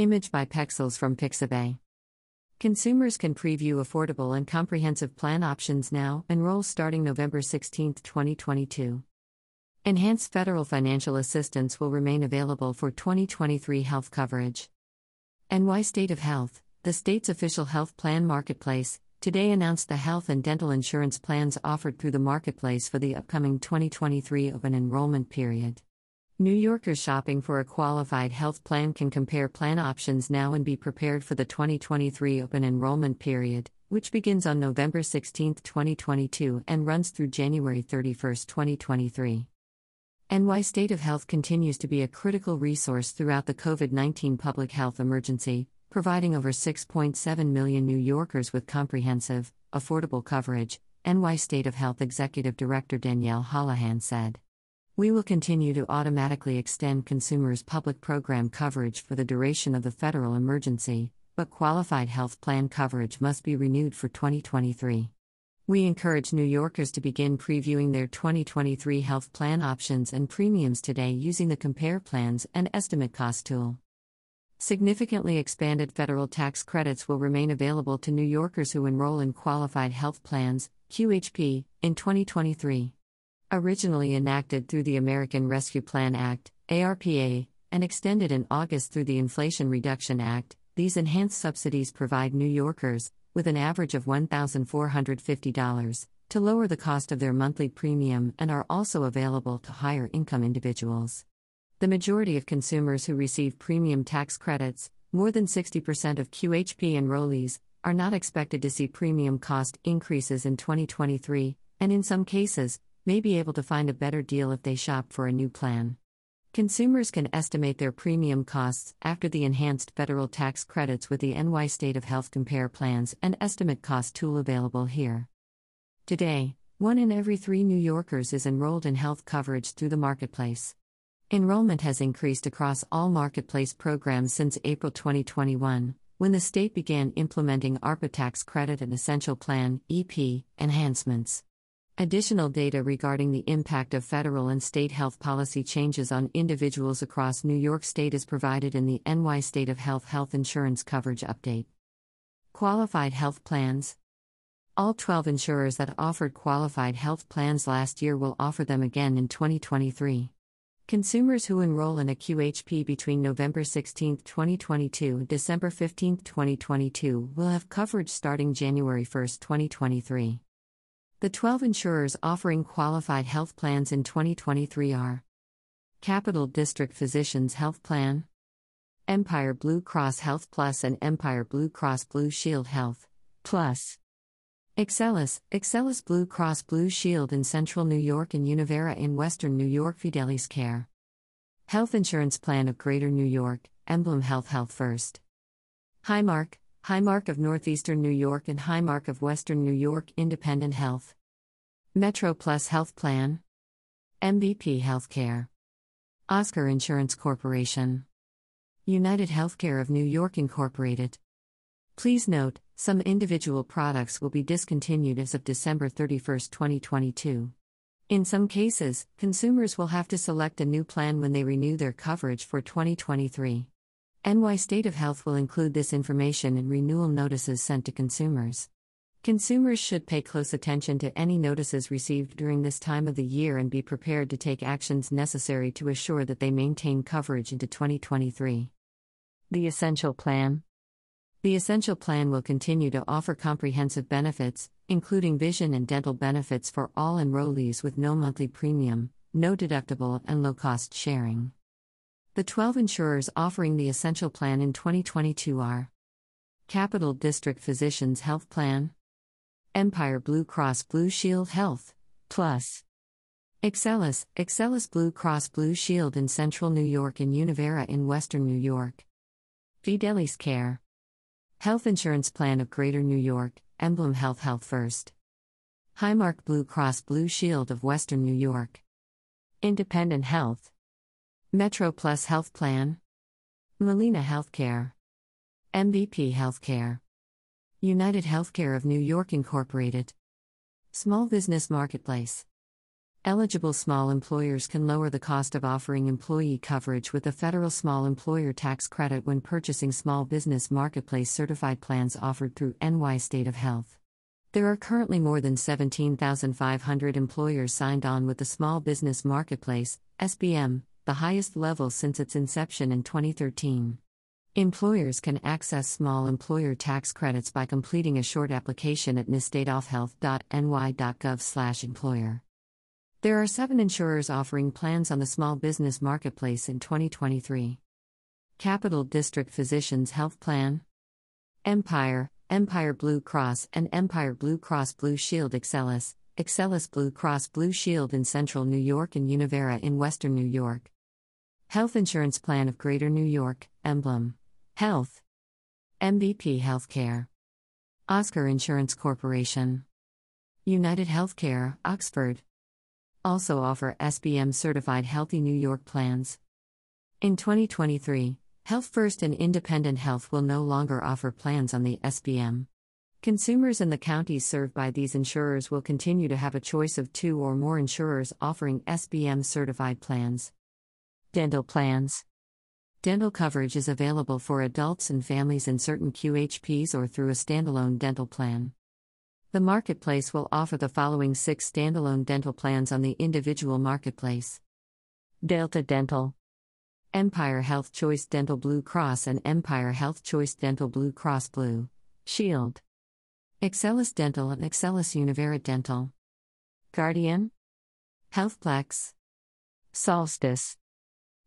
Image by Pexels from Pixabay. Consumers can preview affordable and comprehensive plan options now. Enroll starting November 16, 2022. Enhanced federal financial assistance will remain available for 2023 health coverage. NY State of Health, the state's official health plan marketplace, today announced the health and dental insurance plans offered through the marketplace for the upcoming 2023 open enrollment period. New Yorkers shopping for a qualified health plan can compare plan options now and be prepared for the 2023 open enrollment period, which begins on November 16, 2022 and runs through January 31, 2023. NY State of Health continues to be a critical resource throughout the COVID 19 public health emergency, providing over 6.7 million New Yorkers with comprehensive, affordable coverage, NY State of Health Executive Director Danielle Holohan said. We will continue to automatically extend consumers' public program coverage for the duration of the federal emergency, but qualified health plan coverage must be renewed for 2023. We encourage New Yorkers to begin previewing their 2023 health plan options and premiums today using the Compare Plans and Estimate Cost tool. Significantly expanded federal tax credits will remain available to New Yorkers who enroll in qualified health plans, QHP, in 2023. Originally enacted through the American Rescue Plan Act, ARPA, and extended in August through the Inflation Reduction Act, these enhanced subsidies provide New Yorkers, with an average of $1,450, to lower the cost of their monthly premium and are also available to higher income individuals. The majority of consumers who receive premium tax credits, more than 60% of QHP enrollees, are not expected to see premium cost increases in 2023, and in some cases, may be able to find a better deal if they shop for a new plan. Consumers can estimate their premium costs after the enhanced federal tax credits with the NY State of Health Compare Plans and Estimate Cost tool available here. Today, one in every three New Yorkers is enrolled in health coverage through the marketplace. Enrollment has increased across all marketplace programs since April 2021, when the state began implementing ARPA tax credit and essential plan EP enhancements. Additional data regarding the impact of federal and state health policy changes on individuals across New York State is provided in the NY State of Health Health Insurance Coverage Update. Qualified Health Plans All 12 insurers that offered qualified health plans last year will offer them again in 2023. Consumers who enroll in a QHP between November 16, 2022 and December 15, 2022 will have coverage starting January 1, 2023. The 12 insurers offering qualified health plans in 2023 are Capital District Physicians Health Plan, Empire Blue Cross Health Plus, and Empire Blue Cross Blue Shield Health Plus. Excellus, Excellus Blue Cross Blue Shield in Central New York and Univera in Western New York Fidelis Care. Health Insurance Plan of Greater New York, Emblem Health Health First. Highmark, Highmark of Northeastern New York and Highmark of Western New York Independent Health. Metro Plus Health Plan. MVP Healthcare. Oscar Insurance Corporation. United Healthcare of New York Incorporated. Please note, some individual products will be discontinued as of December 31, 2022. In some cases, consumers will have to select a new plan when they renew their coverage for 2023. NY State of Health will include this information in renewal notices sent to consumers. Consumers should pay close attention to any notices received during this time of the year and be prepared to take actions necessary to assure that they maintain coverage into 2023. The Essential Plan The Essential Plan will continue to offer comprehensive benefits, including vision and dental benefits for all enrollees with no monthly premium, no deductible, and low cost sharing. The 12 insurers offering the Essential Plan in 2022 are Capital District Physicians Health Plan, Empire Blue Cross Blue Shield Health, Plus, Excellus, Excellus Blue Cross Blue Shield in Central New York and Univera in Western New York, Fidelis Care, Health Insurance Plan of Greater New York, Emblem Health Health First, Highmark Blue Cross Blue Shield of Western New York, Independent Health. Metro Plus Health Plan, Molina Healthcare, MVP Healthcare, United Healthcare of New York Incorporated, Small Business Marketplace, Eligible small employers can lower the cost of offering employee coverage with a federal small employer tax credit when purchasing small business marketplace certified plans offered through NY State of Health. There are currently more than 17,500 employers signed on with the Small Business Marketplace, SBM, the highest level since its inception in 2013. Employers can access small employer tax credits by completing a short application at nstateofhealth.ny.gov/employer. There are 7 insurers offering plans on the small business marketplace in 2023. Capital District Physicians Health Plan, Empire, Empire Blue Cross and Empire Blue Cross Blue Shield Excellus, Excellus Blue Cross Blue Shield in Central New York and Univera in Western New York. Health Insurance Plan of Greater New York, Emblem. Health. MVP Healthcare. Oscar Insurance Corporation. United Healthcare, Oxford. Also offer SBM certified Healthy New York plans. In 2023, Health First and Independent Health will no longer offer plans on the SBM. Consumers in the counties served by these insurers will continue to have a choice of two or more insurers offering SBM certified plans. Dental plans. Dental coverage is available for adults and families in certain QHPs or through a standalone dental plan. The marketplace will offer the following six standalone dental plans on the individual marketplace Delta Dental, Empire Health Choice Dental Blue Cross and Empire Health Choice Dental Blue Cross Blue Shield, Excellus Dental and Excellus Univera Dental, Guardian, Healthplex, Solstice.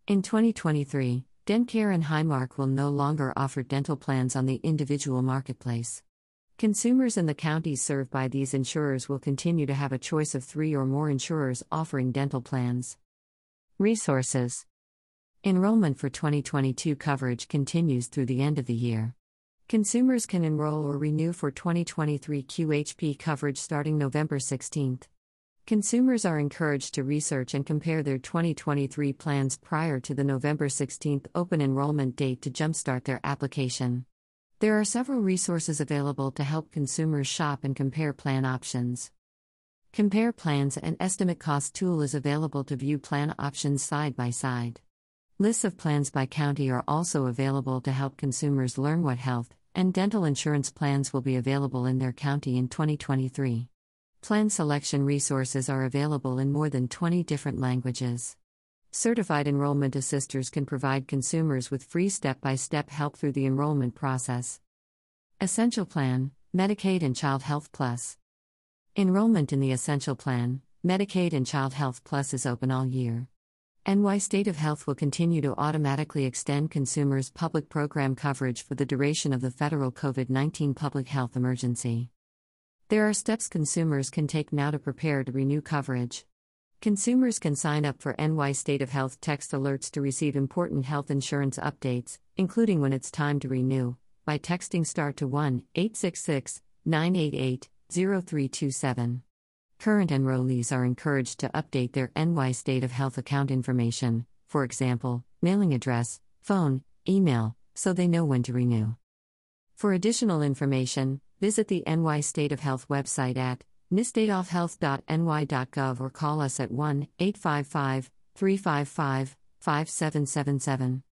In 2023, Dentcare and Highmark will no longer offer dental plans on the individual marketplace. Consumers in the counties served by these insurers will continue to have a choice of three or more insurers offering dental plans. Resources Enrollment for 2022 coverage continues through the end of the year. Consumers can enroll or renew for 2023 QHP coverage starting November 16. Consumers are encouraged to research and compare their 2023 plans prior to the November 16 open enrollment date to jumpstart their application. There are several resources available to help consumers shop and compare plan options. Compare Plans and Estimate Cost tool is available to view plan options side by side. Lists of plans by county are also available to help consumers learn what health and dental insurance plans will be available in their county in 2023. Plan selection resources are available in more than 20 different languages. Certified enrollment assisters can provide consumers with free step by step help through the enrollment process. Essential Plan, Medicaid and Child Health Plus. Enrollment in the Essential Plan, Medicaid and Child Health Plus is open all year. NY State of Health will continue to automatically extend consumers' public program coverage for the duration of the federal COVID 19 public health emergency. There are steps consumers can take now to prepare to renew coverage. Consumers can sign up for NY State of Health text alerts to receive important health insurance updates, including when it's time to renew, by texting STAR to 1 866 988 0327. Current enrollees are encouraged to update their NY State of Health account information, for example, mailing address, phone, email, so they know when to renew. For additional information, visit the NY State of Health website at nstateofhealth.ny.gov or call us at 1 855 355 5777.